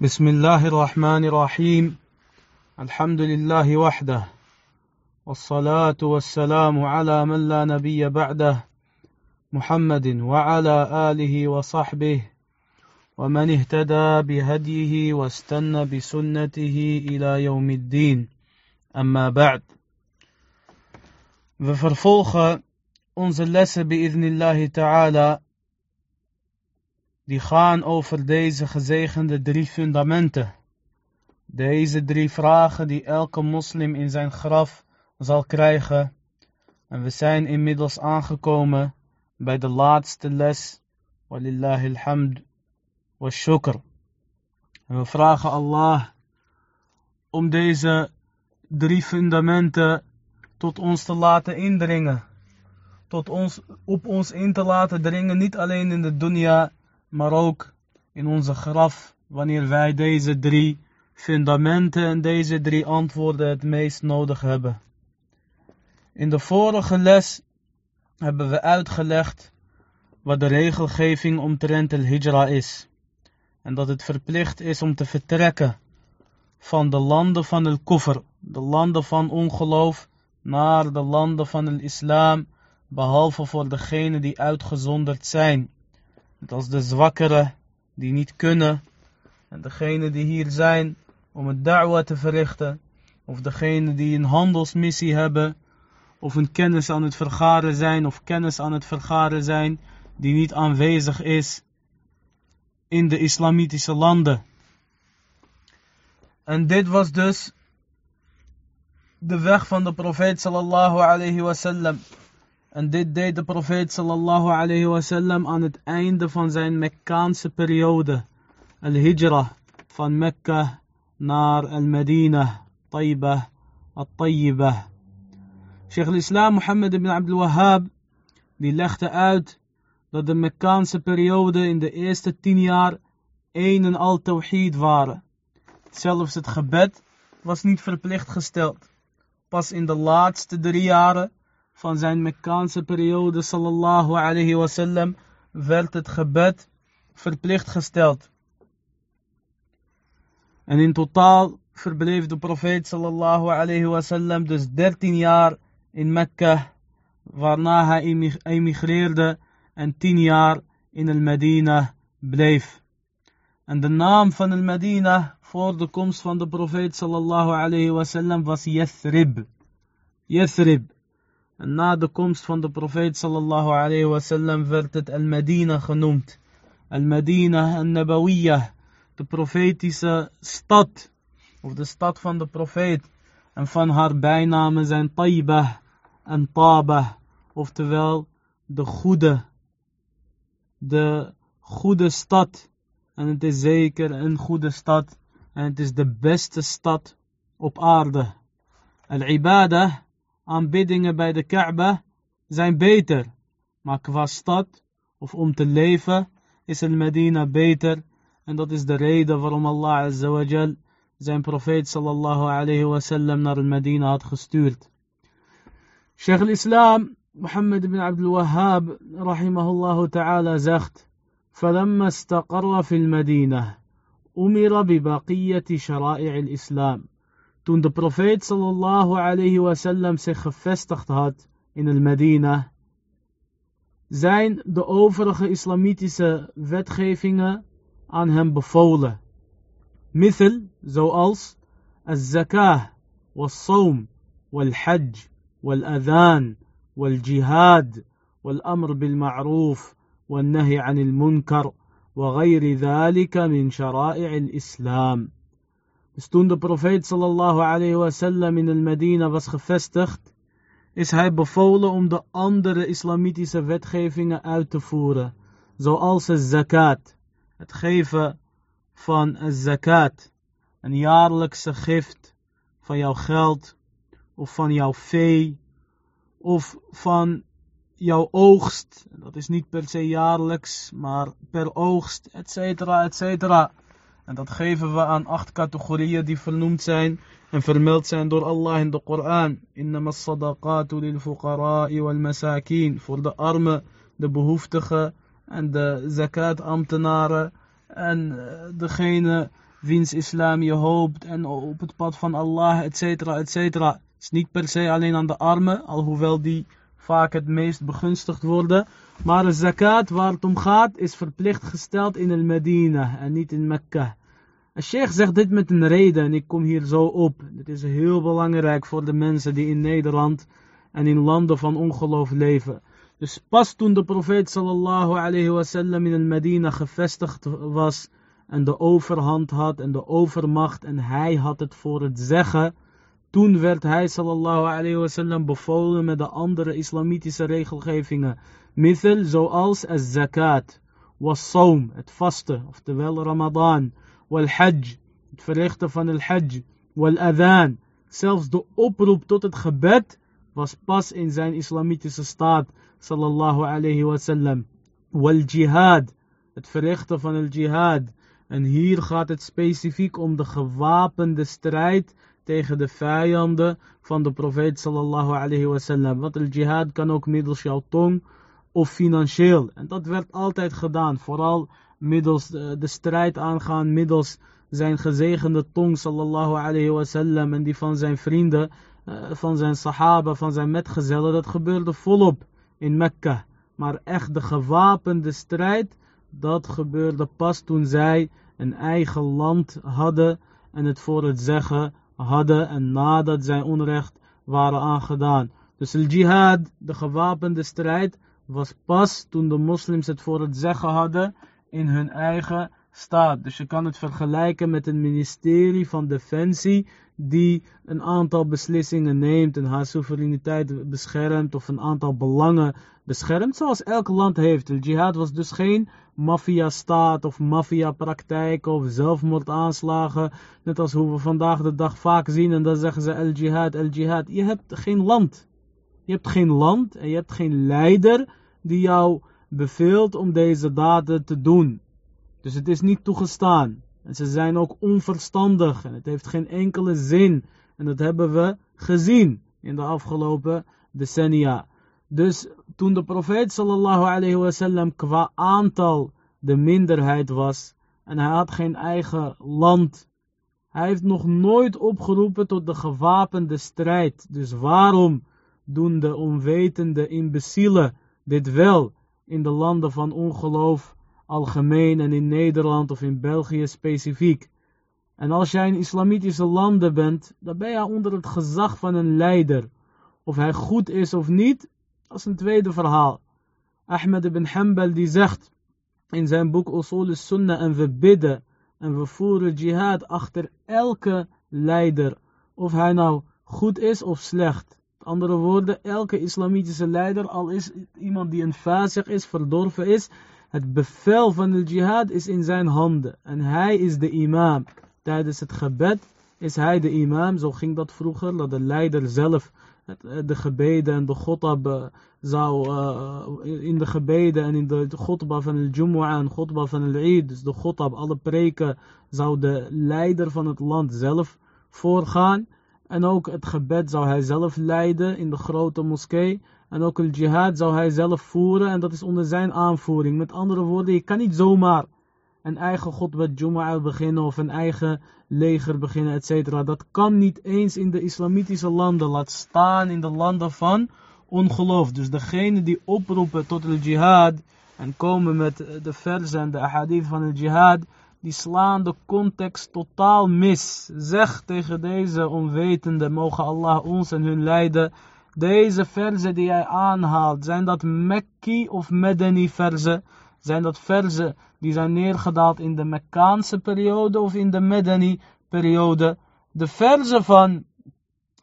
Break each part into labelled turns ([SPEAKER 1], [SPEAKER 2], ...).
[SPEAKER 1] بسم الله الرحمن الرحيم الحمد لله وحده والصلاة والسلام على من لا نبي بعده محمد وعلى آله وصحبه ومن اهتدى بهديه واستنى بسنته إلى يوم الدين أما بعد We vervolgen onze lessen bi'idnillahi ta'ala die gaan over deze gezegende drie fundamenten. Deze drie vragen die elke moslim in zijn graf zal krijgen. En we zijn inmiddels aangekomen bij de laatste les. Walillahi alhamd wa shukr. En we vragen Allah om deze drie fundamenten tot ons te laten indringen. Tot ons, op ons in te laten dringen, niet alleen in de dunya, maar ook in onze graf, wanneer wij deze drie fundamenten en deze drie antwoorden het meest nodig hebben. In de vorige les hebben we uitgelegd wat de regelgeving omtrent el hijra is. En dat het verplicht is om te vertrekken van de landen van el kufr, de landen van ongeloof, naar de landen van el islam, behalve voor degenen die uitgezonderd zijn. Net als de zwakkeren die niet kunnen. En degenen die hier zijn om het da'wa te verrichten. Of degenen die een handelsmissie hebben. Of een kennis aan het vergaren zijn. Of kennis aan het vergaren zijn die niet aanwezig is in de islamitische landen. En dit was dus de weg van de profeet sallallahu alayhi wasallam. En dit deed de profeet sallallahu alayhi aan het einde van zijn Mekkaanse periode. Al-Hijra van Mekka naar Al-Medina, Taibah, Al-Tayyibah. Sheikh al-Islam Muhammad ibn Abdul Wahhab legde uit dat de Mekkaanse periode in de eerste tien jaar een en al tawhid waren. Zelfs het gebed was niet verplicht gesteld. Pas in de laatste drie jaren van zijn Mekkaanse periode sallallahu alayhi wasallam werd het gebed verplicht gesteld. En in totaal verbleef de profeet sallallahu alayhi wasallam dus 13 jaar in Mekka, waarna hij emigreerde en 10 jaar in el Medina bleef. En de naam van el Medina voor de komst van de profeet sallallahu alayhi wasallam was Yathrib. Yathrib. En na de komst van de profeet sallallahu alayhi wasallam werd het Al-Medina genoemd. Al-Medina al-Nabawiyah, de profetische stad, of de stad van de profeet. En van haar bijnamen zijn Taibah en Tabah, oftewel de goede, de goede stad. En het is zeker een goede stad. En het is de beste stad op aarde. Al-Ibadah aanbiddingen bij de Kaaba zijn beter. Maar qua stad of om te leven is el Medina beter. En dat is de reden waarom Allah Azza zijn profeet sallallahu alayhi wasallam naar el Medina had gestuurd. Sheikh al-Islam Muhammad ibn Abdul Wahhab rahimahullah ta'ala zegt فلما استقر في المدينة أمر ببقية شرائع الإسلام Toen de profeet sallallahu alayhi wasallam zich gevestigd had in el Medina, zijn de overige islamitische wetgevingen aan hem bevolen. Mithel, zoals الزكاة والأمر بالمعروف والنهي عن المنكر وغير ذلك من شرائع الإسلام Dus toen de profeet sallallahu alayhi in Medina was gevestigd, is hij bevolen om de andere islamitische wetgevingen uit te voeren, zoals het zakat, het geven van het zakat, een jaarlijkse gift van jouw geld, of van jouw vee, of van jouw oogst. Dat is niet per se jaarlijks, maar per oogst, et cetera, et cetera. En dat geven we aan acht categorieën die vernoemd zijn en vermeld zijn door Allah in de Koran. Innama sadaqatu lil fuqara'i wal masakin. Voor de armen, de behoeftigen en de zakatambtenaren. En degene wiens islam je hoopt en op het pad van Allah, et cetera, et cetera. Is niet per se alleen aan de armen, alhoewel die vaak het meest begunstigd worden. Maar de zakat waar het om gaat is verplicht gesteld in el Medina en niet in Mekka. De sheikh zegt dit met een reden en ik kom hier zo op. Dit is heel belangrijk voor de mensen die in Nederland en in landen van ongeloof leven. Dus pas toen de profeet sallallahu alayhi wasallam in el Medina gevestigd was en de overhand had en de overmacht en hij had het voor het zeggen, toen werd hij sallallahu alayhi wasallam bevolen met de andere islamitische regelgevingen. Mithel zoals az zakat, was saum, het vasten, oftewel Ramadan, wal hajj, het verrichten van el hajj, wal adhan, zelfs de oproep tot het gebed was pas in zijn islamitische staat, sallallahu alayhi wasallam. Wal jihad, het verrichten van el jihad. En hier gaat het specifiek om de gewapende strijd tegen de vijanden van de profeet sallallahu alayhi wasallam. Want el jihad kan ook middels jouw tong of financieel. En dat werd altijd gedaan, vooral middels de, de strijd aangaan, middels zijn gezegende tong sallallahu alayhi wasallam en die van zijn vrienden, uh, van zijn sahaba, van zijn metgezellen. Dat gebeurde volop in Mekka. Maar echt de gewapende strijd, dat gebeurde pas toen zij een eigen land hadden en het voor het zeggen hadden en nadat zij onrecht waren aangedaan. Dus de jihad, de gewapende strijd, was pas toen de moslims het voor het zeggen hadden in hun eigen staat. Dus je kan het vergelijken met een ministerie van Defensie die een aantal beslissingen neemt en haar soevereiniteit beschermt of een aantal belangen beschermt, zoals elk land heeft. De jihad was dus geen maffia-staat of maffia-praktijk of zelfmoordaanslagen, net als hoe we vandaag de dag vaak zien en dan zeggen ze el-jihad, el-jihad. Je hebt geen land. Je hebt geen land en je hebt geen leider die jou beveelt om deze daden te doen. Dus het is niet toegestaan. En ze zijn ook onverstandig en het heeft geen enkele zin. En dat hebben we gezien in de afgelopen decennia. Dus toen de profeet sallallahu alayhi wasallam qua aantal de minderheid was en hij had geen eigen land, hij heeft nog nooit opgeroepen tot de gewapende strijd. Dus waarom doen de onwetende imbecielen dit wel in de landen van ongeloof algemeen en in Nederland of in België specifiek. En als jij in islamitische landen bent, dan ben je onder het gezag van een leider. Of hij goed is of niet, dat is een tweede verhaal. Ahmed ibn Hanbal die zegt in zijn boek Usul Sunnah en we bidden en we voeren jihad achter elke leider. Of hij nou goed is of slecht. Andere woorden, elke islamitische leider, al is iemand die een fazig is, verdorven is, het bevel van de jihad is in zijn handen. En hij is de imam. Tijdens het gebed is hij de imam. Zo ging dat vroeger, dat de leider zelf eh, de gebeden en de godab eh, zou uh, in de gebeden en in de godba van de Jumu'ah en godba van de Eid, dus de godab, alle preken, zou de leider van het land zelf voorgaan. En ook het gebed zou hij zelf leiden in de grote moskee. En ook het jihad zou hij zelf voeren en dat is onder zijn aanvoering. Met andere woorden, je kan niet zomaar een eigen God met Jumu'ah beginnen of een eigen leger beginnen, etc. Dat kan niet eens in de islamitische landen, laat staan in de landen van ongeloof. Dus degene die oproepen tot de jihad en komen met de versen en de ahadith van het jihad, die slaan de context totaal mis. Zeg tegen deze onwetende, mogen Allah ons en hun leiden deze verzen die jij aanhaalt, zijn dat Mekki of Medeni verzen? Zijn dat verzen die zijn neergedaald in de Mekkaanse periode of in de Medeni periode? De verzen van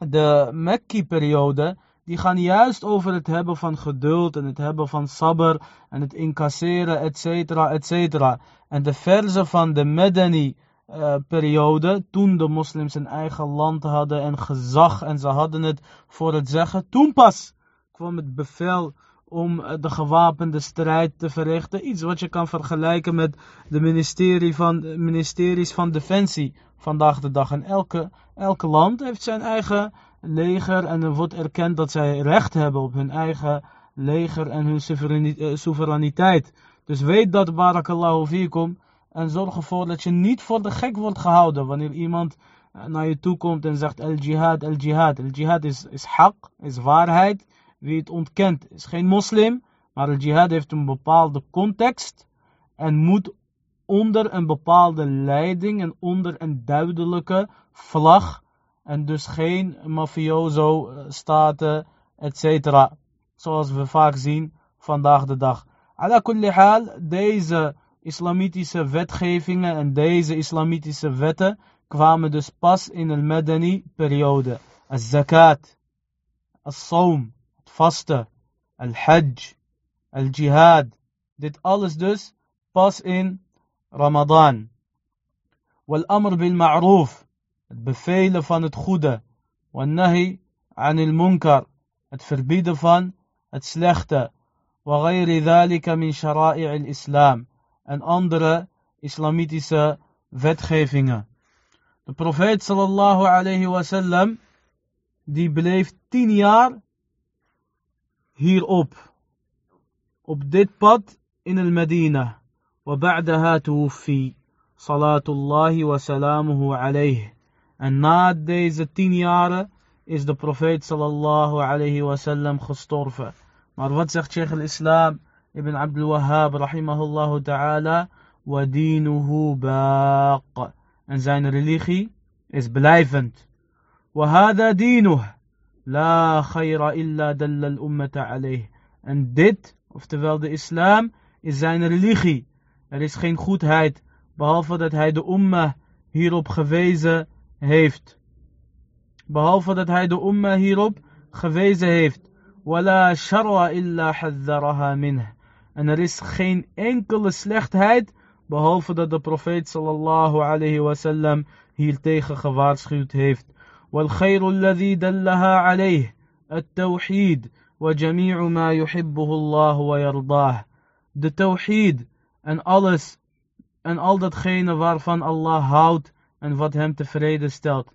[SPEAKER 1] de Mekki periode, die gaan juist over het hebben van geduld en het hebben van sabber en het incasseren, etcetera, etcetera. En de verzen van de Medeni uh, periode, toen de moslims een eigen land hadden en gezag en ze hadden het voor het zeggen, toen pas kwam het bevel om eh, de gewapende strijd te verrichten. Iets wat je kan vergelijken met de ministerie van, de ministeries van Defensie vandaag de dag. En elke, elke land heeft zijn eigen leger en er wordt erkend dat zij recht hebben op hun eigen leger en hun soevereiniteit. Dus weet dat, barakallahu fikum, En zorg ervoor dat je niet voor de gek wordt gehouden. Wanneer iemand naar je toe komt en zegt al-jihad, al-jihad. Al-jihad is, is haq, is waarheid. Wie het ontkent is geen moslim. Maar al-jihad heeft een bepaalde context. En moet onder een bepaalde leiding en onder een duidelijke vlag. En dus geen mafioso staten, etc. Zoals we vaak zien vandaag de dag. Ala kulli hal, deze islamitische wetgevingen en deze islamitische wetten kwamen dus pas in de Madani-periode. Al-zakat, al-saum, het vasten, al-hajj, al-jihad. Dit alles dus pas in Ramadan. Wal-amr bil-ma'roof, het bevelen van het goede. Wal-nahi anil munkar, het verbieden van het slechte. وغير ذلك من شرائع الإسلام en andere islamitische wetgevingen. De profeet sallallahu alayhi wasallam, die bleef tien jaar hierop. Op dit pad in el Medina. وبعدها توفي صلاة الله وسلامه عليه. En na deze tien jaren is de profeet sallallahu alayhi wasallam gestorven. Maar wat zegt Sheikh al-Islam Ibn Abdul Wahhab rahimahullah ta'ala? وَدِينُهُ باق. En zijn religie is blijvend. وَهَذَا دِينُهُ لا خير إلا دل الأمة عليه. En dit, oftewel de islam, is zijn religie. Er is geen goedheid, behalve dat hij de umma hierop gewezen heeft. Behalve dat hij de umma hierop gewezen heeft. ولا شر إلا حذرها منه. En er is geen enkele slechtheid, behalve dat de profeet sallallahu alayhi wasallam hiertegen gewaarschuwd heeft. والخير الذي دلها عليه التوحيد وجميع ما يحبه الله ويرضاه. De tawhid en alles en al datgene waarvan Allah houdt en wat hem tevreden stelt.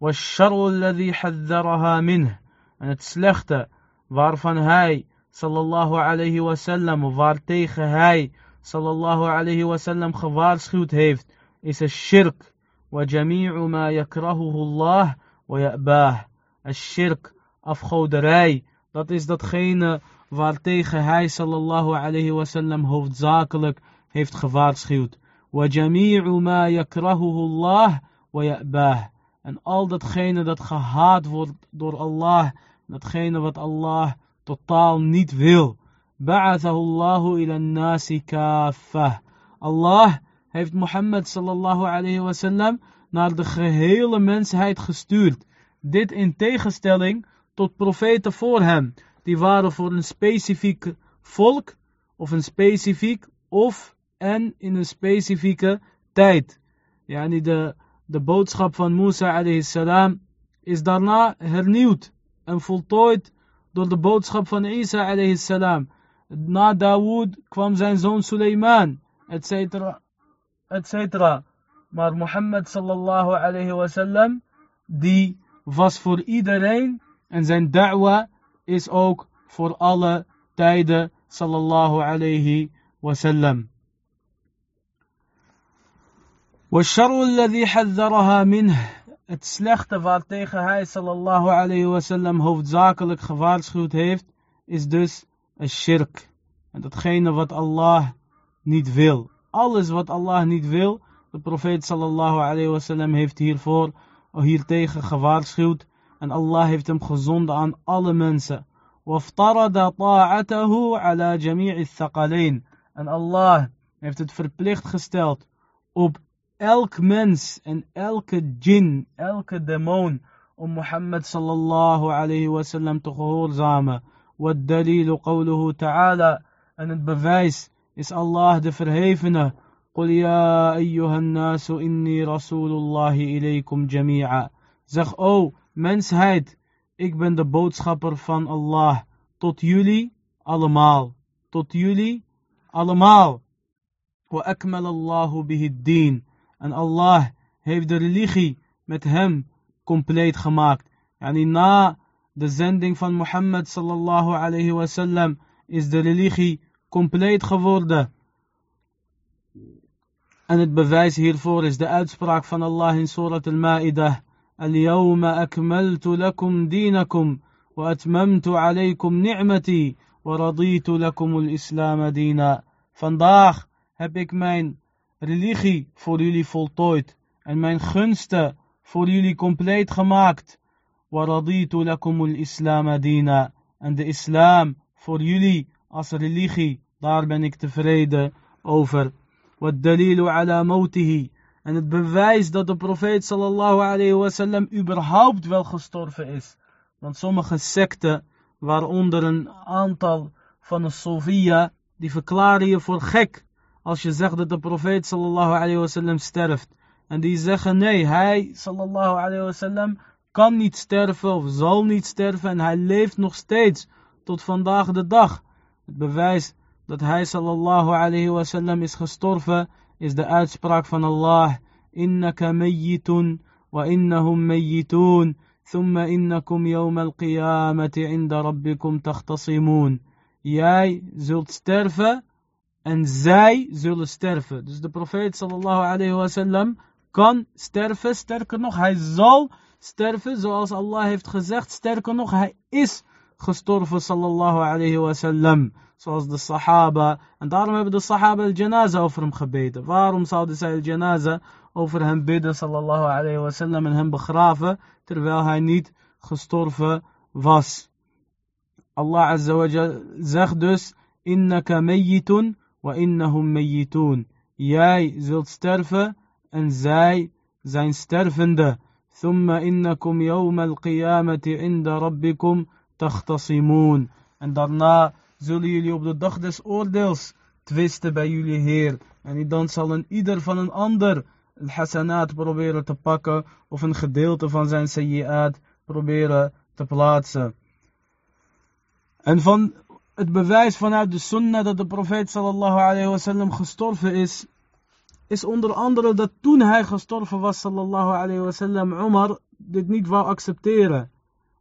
[SPEAKER 1] والشر الذي حذرها منه. En het slechte waarvan hij sallallahu alayhi wasallam, waartegen hij sallallahu alayhi wasallam gewaarschuwd heeft, is een shirk. وجميع ما يكرهه الله ويأباه. Shirk, afgoderij, dat is datgene waartegen hij sallallahu alayhi wasallam hoofdzakelijk heeft gewaarschuwd. وجميع ما يكرهه الله ويأباه. En al datgene dat gehaat wordt door Allah datgene wat Allah totaal niet wil. Ba'athahu Allahu ila nasi kaffah. Allah heeft Mohammed sallallahu alayhi wasallam naar de gehele mensheid gestuurd. Dit in tegenstelling tot profeten voor hem. Die waren voor een specifiek volk of een specifiek of en in een specifieke tijd. Yani de, de boodschap van Musa alayhi salam is daarna hernieuwd en voltooid door de boodschap van Isa alayhi salam. Na Dawood kwam zijn zoon Suleiman, etc. etc. Maar Mohammed sallallahu alayhi wasallam, die was voor iedereen en zijn da'wa is ook voor alle tijden sallallahu alayhi wasallam. والشر الذي حذرها منه het slechte waartegen hij sallallahu alayhi wasallam hoofdzakelijk gewaarschuwd heeft, is dus een shirk. En datgene wat Allah niet wil. Alles wat Allah niet wil, de profeet sallallahu alayhi wasallam heeft hiervoor, hiertegen gewaarschuwd. En Allah heeft hem gezonden aan alle mensen. وَافْتَرَدَ طَاعَتَهُ عَلَى جَمِيعِ الثَّقَلَيْن En Allah heeft het verplicht gesteld op elk mens en elke jin, elke demon om Mohammed sallallahu alayhi wasallam te gehoorzamen. والدليل قوله تعالى en het bewijs is Allah de verhevene. قل يا أيها الناس إني رسول الله إليكم جميعا. Zeg, o mensheid, ik ben de boodschapper van Allah. Tot jullie allemaal. Tot jullie allemaal. وأكمل الله به الدين. En Allah heeft de religie met hem compleet gemaakt. Yani na de zending van Mohammed sallallahu alayhi wasallam is de religie compleet geworden. En het bewijs hiervoor is de uitspraak van Allah in Surat al-Ma'idah. اليوم أكملت لكم دينكم وأتممت عليكم نعمتي ورضيت لكم الإسلام دينا Vandaag heb ik mijn religie voor jullie voltooid en mijn gunsten voor jullie compleet gemaakt. وَرَضِيتُ لَكُمُ الْإِسْلَامَ دِينًا En de islam voor jullie als religie, daar ben ik tevreden over. وَالدَّلِيلُ عَلَى مَوْتِهِ En het bewijs dat de profeet sallallahu alayhi wasallam überhaupt wel gestorven is. Want sommige secten, waaronder een aantal van de Sofia, die verklaren je voor gek als je zegt dat de profeet sallallahu alayhi wasallam sterft. En die zeggen nee, hij sallallahu alayhi wasallam kan niet sterven of zal niet sterven en hij leeft nog steeds tot vandaag de dag. Het bewijs dat hij sallallahu alayhi wasallam is gestorven is de uitspraak van Allah. Innaka mayyitun wa innahum mayyitun. ثم إنكم يوم القيامة عند ربكم تختصمون. Jij zult sterven en zij zullen sterven. Dus de profeet sallallahu alayhi wasallam kan sterven. Sterker nog, hij zal sterven zoals Allah heeft gezegd. Sterker nog, hij is gestorven sallallahu alayhi wasallam. Zoals de sahaba. En daarom hebben de sahaba al-janaza over hem gebeden. Waarom zouden zij al-janaza over hem bidden sallallahu alayhi wasallam en hem begraven. Terwijl hij niet gestorven was. Allah azza wa zegt dus. Innaka mayyitun wa innahum mayyitun. Jij zult sterven en zij zijn stervende. ثم إنكم يوم القيامة عند ربكم تختصمون. En daarna zullen jullie op de dag des oordeels twisten bij jullie Heer. En dan zal een ieder van een ander het hasanat proberen te pakken of een gedeelte van zijn sayyi'at proberen te plaatsen. En van het bewijs vanuit de sunnah dat de profeet sallallahu alayhi wasallam gestorven is, is onder andere dat toen hij gestorven was sallallahu alayhi wasallam, Umar dit niet wou accepteren.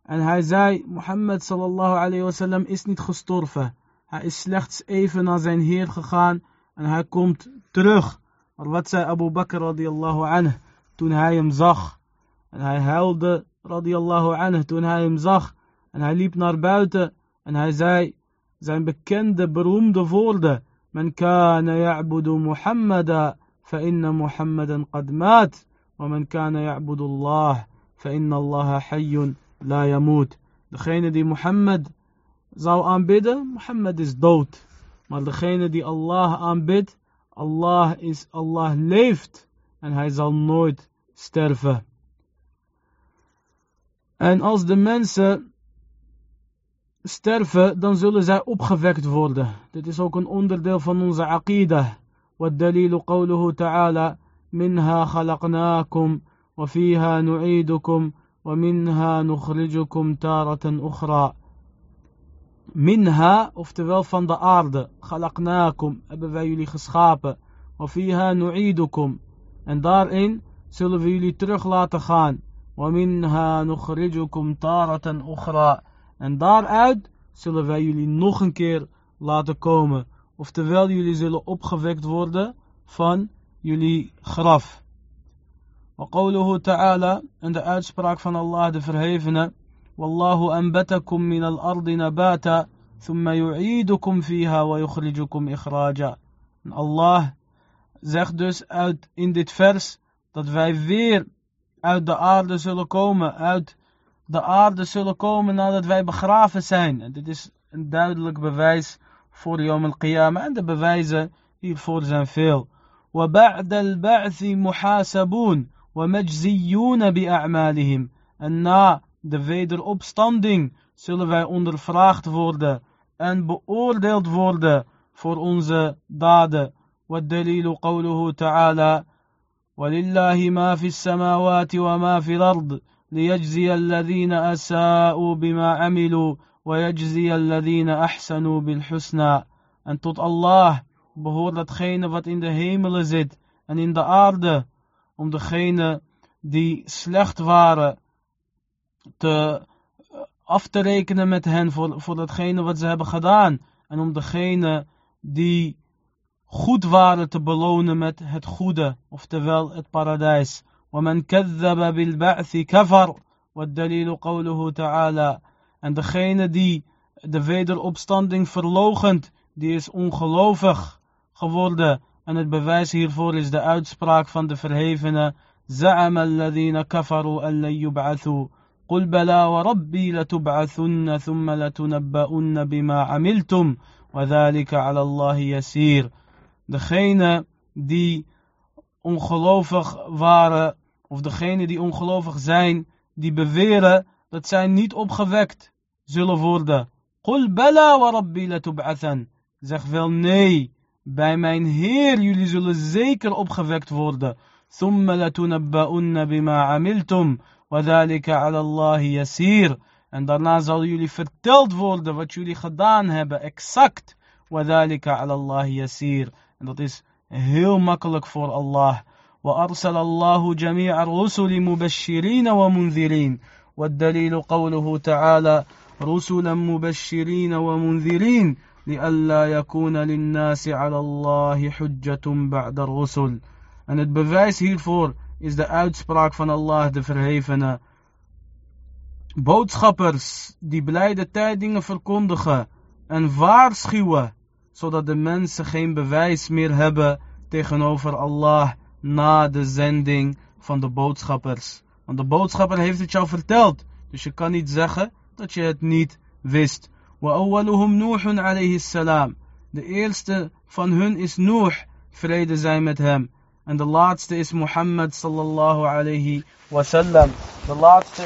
[SPEAKER 1] En hij zei, Mohammed sallallahu alayhi wasallam is niet gestorven. Hij is slechts even naar zijn Heer gegaan en hij komt terug. Maar wat zei Abu Bakr radiallahu toen hij hem zag? En hij huilde radiallahu toen hij hem zag. En hij liep naar buiten en hij zei zijn bekende, beroemde woorden. Men kana ya'budu Muhammada, fa inna Muhammadan qad maat. Wa men kana ya'budu Allah, fa inna Allah hayyun la yamut. Degene die Mohammed zou aanbidden, Mohammed is dood. Maar degene die Allah aanbidt, Allah is Allah leeft en hij zal nooit sterven. En als de mensen sterven dan zullen zij opgewekt worden dit is ook een onderdeel van onze aqidah والدليل قوله تعالى منها خلقناكم وفيها نعيدكم ومنها نخرجكم تارة أخرى Minha, oftewel van de aarde, khalaqnakum, hebben wij jullie geschapen. Wafiha nu'idukum. En daarin zullen we jullie terug laten gaan. Waminha nukhrijukum taratan ukhra. En daaruit zullen wij jullie nog een keer laten komen. Oftewel, jullie zullen opgewekt worden van jullie graf. وقوله تعالى en de uitspraak van Allah de verhevene والله أنبتكم من الأرض نباتا ثم يعيدكم فيها ويخرجكم إخراجا en Allah zegt dus uit in dit vers dat wij weer uit de aarde zullen komen uit de aarde zullen komen nadat wij begraven zijn en dit is een duidelijk bewijs voor Yom al-Qiyamah. En de bewijzen hiervoor zijn veel. وبعد البعث محاسبون ومجزيون بأعمالهم. En na de wederopstanding zullen wij ondervraagd worden en beoordeeld worden voor onze daden. والدليل قوله تعالى ولله ما في السماوات وما في الأرض ليجزي الذين أساءوا بما عملوا وَيَجْزِيَ الَّذِينَ أَحْسَنُوا بِالْحُسْنَى En tot Allah behoort datgene wat in de hemelen zit en in de aarde, om degene die slecht waren te, af te rekenen met hen voor, voor datgene wat ze hebben gedaan. En om degene die goed waren te belonen met het goede, oftewel het paradijs. ومن كذب بالبعث كفر والدليل قوله تعالى en degene die de wederopstanding verlogent, die is ongelovig geworden. En het bewijs hiervoor is de uitspraak van de verhevene. زعم الذين كفروا أن لن يبعثوا قل بلى وربي لتبعثن ثم لتنبؤن بما عملتم وذلك على الله يسير degene die ongelovig waren, of degene die ongelovig zijn, die beweren dat zij niet opgewekt zullen worden. Qul bala wa rabbi latub'athan. Zeg wel nee, bij mijn Heer, jullie zullen zeker opgewekt worden. ثم لتنبؤن بما عملتم وذلك على الله يسير. En daarna zal jullie verteld worden wat jullie gedaan hebben, exact. وذلك على الله يسير. En dat is heel makkelijk voor Allah. وأرسل الله جميع الرسل مبشرين ومنذرين والدليل قوله تعالى رسلا مبشرين ومنذرين لئلا يكون للناس على الله حجة بعد الرسل En het bewijs hiervoor is de uitspraak van Allah de Verhevene. Boodschappers die blijde tijdingen verkondigen en waarschuwen, zodat de mensen geen bewijs meer hebben tegenover Allah na de zending van de boodschappers. Want de boodschapper heeft het jou verteld, dus je kan niet zeggen dat je het niet wist. وأولهم نوح عليه السلام. De eerste van hun is Nuh, vrede zij met hem. En de laatste is Mohammed sallallahu alayhi wasallam. De laatste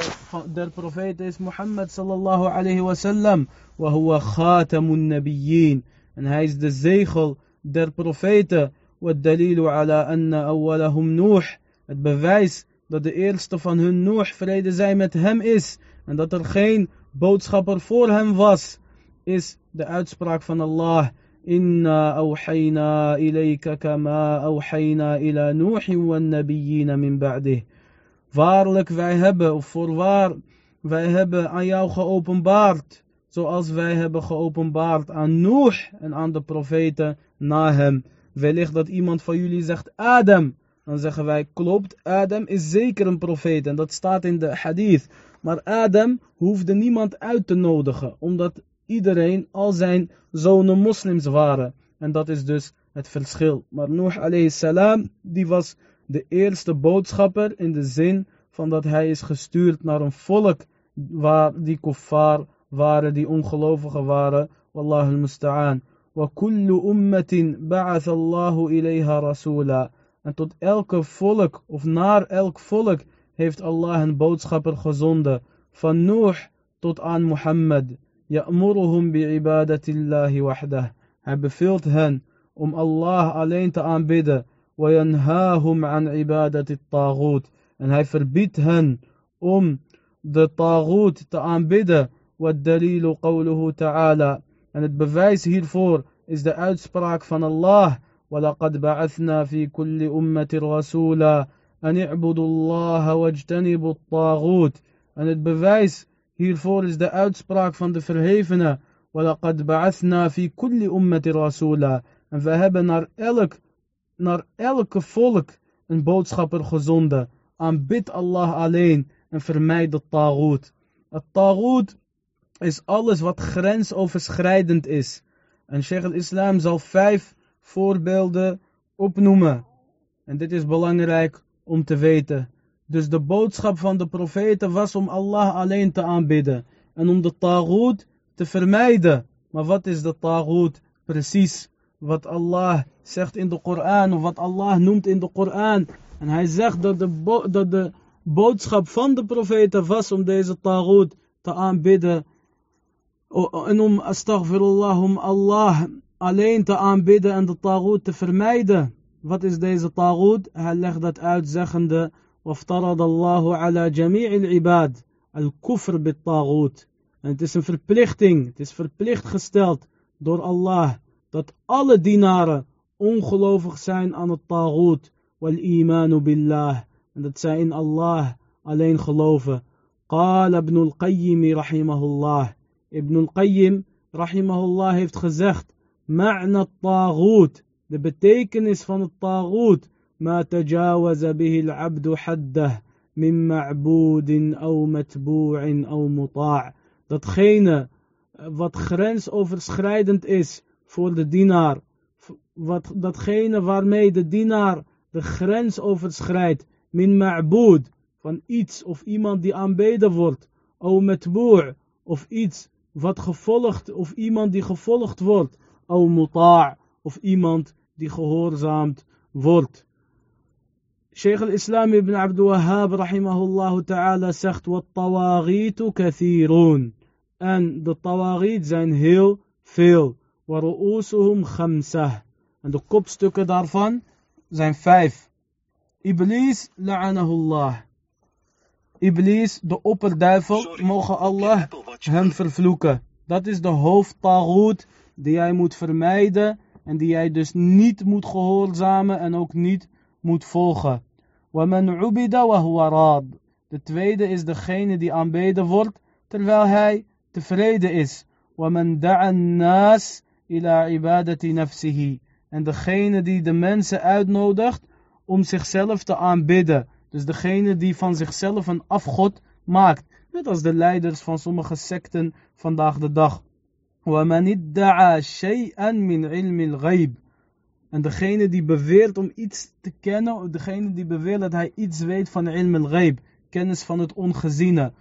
[SPEAKER 1] der profeten is Mohammed sallallahu alayhi wasallam. وهو خاتم النبيين. En hij is de zegel der profeten. والدليل على أن أولهم نوح. Het bewijs dat de eerste van hun Nuh vrede zij met hem is. En dat er geen boodschapper voor hem was. Is de uitspraak van Allah. إنا أوحينا إليك كما أوحينا إلى نوح والنبيين من بعده. Waarlijk, wij hebben, of voorwaar, wij hebben aan jou geopenbaard. Zoals wij hebben geopenbaard aan Noach en aan de profeten na hem. Wellicht dat iemand van jullie zegt Adam. Dan zeggen wij, klopt, Adam is zeker een profeet. En dat staat in de hadith. Maar Adam hoefde niemand uit te nodigen. Omdat iedereen, al zijn zonen moslims waren. En dat is dus het verschil. Maar Nuh alayhi salam, die was de eerste boodschapper in de zin van dat hij is gestuurd naar een volk waar die kuffar waren, die ongelovigen waren. Wallahu al-musta'an. وكل أمة بعث الله إليها رسولا En tot elke volk, of naar elk volk, heeft Allah een boodschapper gezonden. Van Nuh tot aan Mohammed. يأمرهم بعبادة الله وحده. Hij beveelt hen om Allah alleen te aanbidden. وينهاهم عن عبادة الطاغوت. En hij verbiedt hen om de tagoot te aanbidden. والدليل قوله تعالى. En het bewijs hiervoor is de uitspraak van Allah. ولقد بعثنا في كل أمة رسولا أن اعبدوا الله واجتنبوا الطاغوت. En het bewijs hiervoor is de uitspraak van de verhevene. ولقد بعثنا في كل أمة رسولا. En we hebben naar elk, naar elke volk een boodschapper gezonden. Aanbid Allah alleen en vermijd de tagoot. Het tagoot is alles wat grensoverschrijdend is. En Sheikh al-Islam zal vijf voorbeelden opnoemen. En dit is belangrijk om te weten. Dus de boodschap van de profeten was om Allah alleen te aanbidden. En om de tagoot te vermijden. Maar wat is de tagoot precies? Wat Allah zegt in de Koran. Of wat Allah noemt in de Koran. En hij zegt dat de, dat de boodschap van de profeten was om deze tagoot te aanbidden En om astaghfirullah, om Allah alleen te aanbidden en de tagoot te vermijden. Wat is deze tagoot? Hij legt dat uit zeggende. وافترض الله على جميع العباد الكفر بالطاغوت. En het is een verplichting, het is verplicht gesteld door Allah dat alle dienaren ongelovig zijn aan het tagoot. Wal imanu billah. En dat zij in Allah alleen geloven. قال ابن القيم رحمه الله. Ibn al-Qayyim rahimahullah heeft gezegd, ma'na taghut, de betekenis van het taghut, ma tajawaza bihi al-abdu haddah min ma'budin aw matbu'in aw muta' datgene eh, wat grensoverschrijdend is voor de dienaar, wat, datgene waarmee de dienaar de grens overschrijdt, min ma'bud, van iets of iemand die aanbeden wordt, aw matbu'. of iets wat gevolgd of iemand die gevolgd wordt, al muta' of iemand die gehoorzaamd wordt. Sheikh al-Islam ibn Abdul Wahhab rahimahullah ta'ala zegt wat tawaritu kathirun. En de tawariet zijn heel veel. Waru'usuhum khamsah. En de kopstukken daarvan zijn vijf. Iblis la'anahullah. Iblis, de opperduivel, mogen Allah hem vervloeken. Dat is de hoofdtagoed die jij moet vermijden en die jij dus niet moet gehoorzamen en ook niet moet volgen. وَمَنْ عُبِدَ وَهُوَ رَاض. De tweede is degene die aanbeden wordt terwijl hij tevreden is. وَمَنْ دَعَ النَّاسِ إِلَى عِبَادَةِ نَفْسِهِ. En degene die de mensen uitnodigt om zichzelf te aanbidden. Dus degene die van zichzelf een afgod maakt. Net als de leiders van sommige secten vandaag de dag. En degene die beweert om iets te kennen, degene die beweert dat hij iets weet van ilm al-ghaib, kennis van het ongeziene.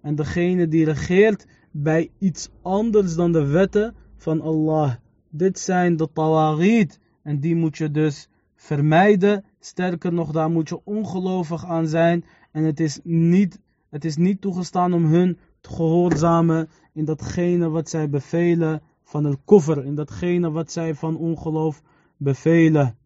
[SPEAKER 1] En degene die regeert bij iets anders dan de wetten van Allah. Dit zijn de tawarit en die moet je dus vermijden. Sterker nog, daar moet je ongelovig aan zijn. En het is niet, het is niet toegestaan om hun te gehoorzamen in datgene wat zij bevelen van het koffer, in datgene wat zij van ongeloof bevelen.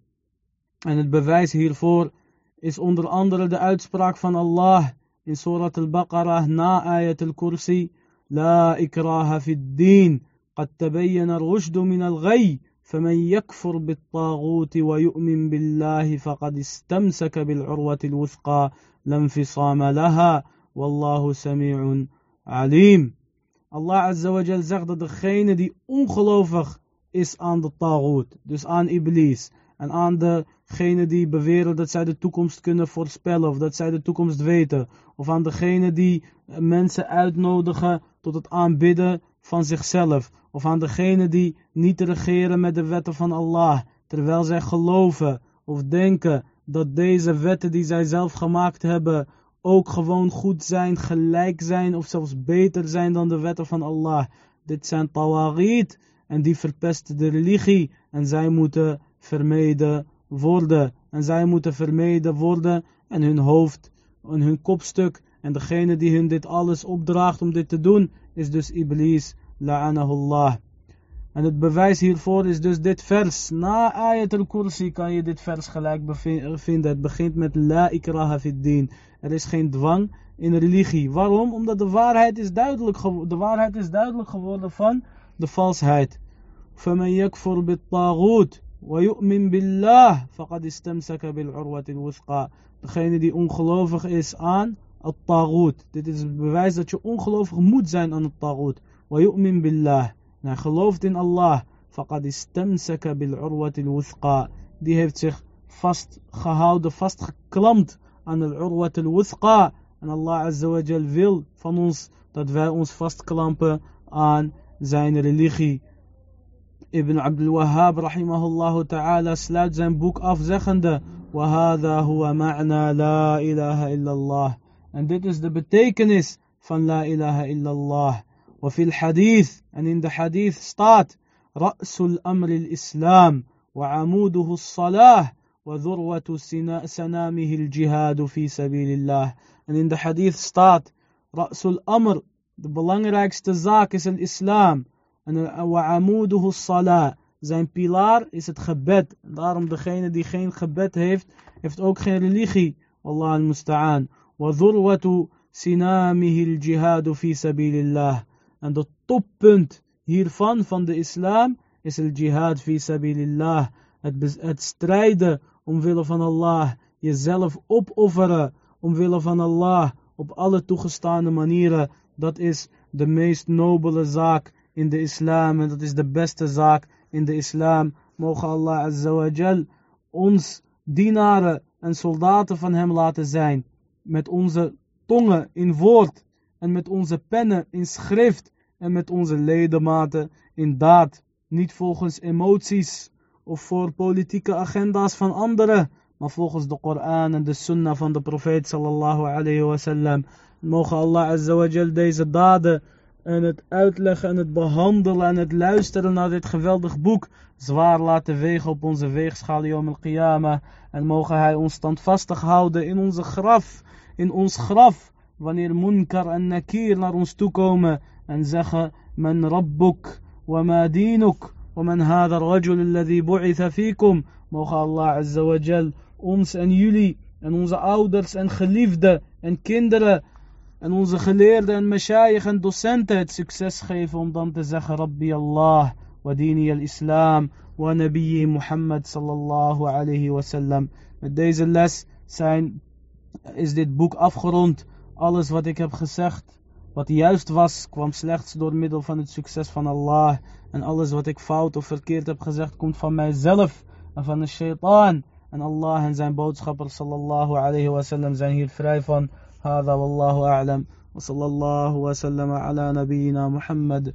[SPEAKER 1] En het bewijs hiervoor is onder andere de uitspraak van Allah in Surat al-Baqarah na ayat al-Kursi. La ikraha fi din, قد تبين الرشد من الغي فمن يكفر بالطاغوت ويؤمن بالله فقد استمسك بالعروة الوثقى لا انفصام لها والله سميع عليم Allah Azawajal zegt dat degene die ongelovig is aan de Taghut, dus aan Iblis, en aan degene die beweren dat zij de toekomst kunnen voorspellen, of dat zij de toekomst weten, of aan degene die mensen uitnodigen tot het aanbidden van zichzelf, of aan degene die niet regeren met de wetten van Allah, terwijl zij geloven of denken dat deze wetten die zij zelf gemaakt hebben ook gewoon goed zijn, gelijk zijn of zelfs beter zijn dan de wetten van Allah. Dit zijn tawarit en die verpesten de religie en zij moeten vermeden worden. En zij moeten vermeden worden en hun hoofd en hun kopstuk en degene die hun dit alles opdraagt om dit te doen is dus Iblis, la'anahullah. En het bewijs hiervoor is dus dit vers. Na ayat al-Kursi kan je dit vers gelijk vinden. Het begint met La ikraha fid din. Er is geen dwang in religie. Waarom? Omdat de waarheid is duidelijk, de waarheid is duidelijk geworden van de valsheid. فَمَنْ يَكْفُرْ بِالطَّاغُوتِ وَيُؤْمِنْ بِاللَّهِ فَقَدْ اسْتَمْسَكَ بِالْعُرْوَةِ الْوُثْقَى Degene die ongelovig is aan tagoot. Dit is bewijs dat je ongelovig moet zijn aan het tagoot. وَيُؤْمِنْ بِاللَّهِ En hij gelooft in Allah. فَقَدْ اسْتَمْسَكَ بِالْعُرْوَةِ الْوُثْقَى Die heeft zich vastgehouden, vastgeklampt aan al-urwat al-wuthqa. En Allah Azza wa Jal wil van ons dat wij ons vastklampen aan zijn religie. Ibn Abdul Wahhab rahimahullah ta'ala sluit zijn boek af zeggende وَهَذَا هُوَ مَعْنَى لَا إِلَهَ إِلَّا اللَّهِ En dit is de betekenis van La ilaha illallah. وفي الحديث en in de hadith staat رأس الأمر الإسلام وعموده الصلاة وذروة سنامه الجهاد في سبيل الله. En in de hadith staat, Ra'sul Amr, de belangrijkste zaak is het islam. En wa'amuduhu salah, zijn pilaar is het gebed. Daarom degene die geen gebed heeft, heeft ook geen religie. Wallah al-musta'an. Wa dhurwatu sinamihi al-jihadu fi sabilillah. En de toppunt hiervan, van de islam, is el jihad fi sabilillah. Het, het strijden omwille van Allah, jezelf opofferen omwille van Allah op alle toegestane manieren, dat is de meest nobele zaak in de islam en dat is de beste zaak in de islam. Mogen Allah Azza ons dienaren en soldaten van hem laten zijn. Met onze tongen in woord en met onze pennen in schrift en met onze ledematen in daad. Niet volgens emoties of voor politieke agenda's van anderen, maar volgens de Koran en de Sunnah van de profeet sallallahu alayhi wasallam. Mogen Allah azawajal deze daden en het uitleggen en het behandelen en het luisteren naar dit geweldig boek zwaar laten wegen op onze weegschaal Yom al-Qiyamah. En mogen hij ons standvastig houden in onze graf, in ons graf, wanneer Munkar en Nakir naar ons toekomen en zeggen, Men Rabbuk, wa ma dinuk, wa man hada rajul alladhi bu'itha fikum. Mogen Allah azawajal ons en jullie en onze ouders en geliefden en kinderen en onze geleerden en mashayikh en docenten het succes geven om dan te zeggen Rabbi Allah wa al-Islam wa nabiyyi Muhammad sallallahu alayhi wa sallam. Met deze les zijn, is dit boek afgerond. Alles wat ik heb gezegd, wat juist was, kwam slechts door middel van het succes van Allah. En alles wat ik fout of verkeerd heb gezegd, komt van mijzelf en van de shaitaan. En Allah en zijn boodschapper sallallahu alayhi wa sallam zijn hier vrij van. هذا والله أعلم وصلى الله وسلم على نبينا محمد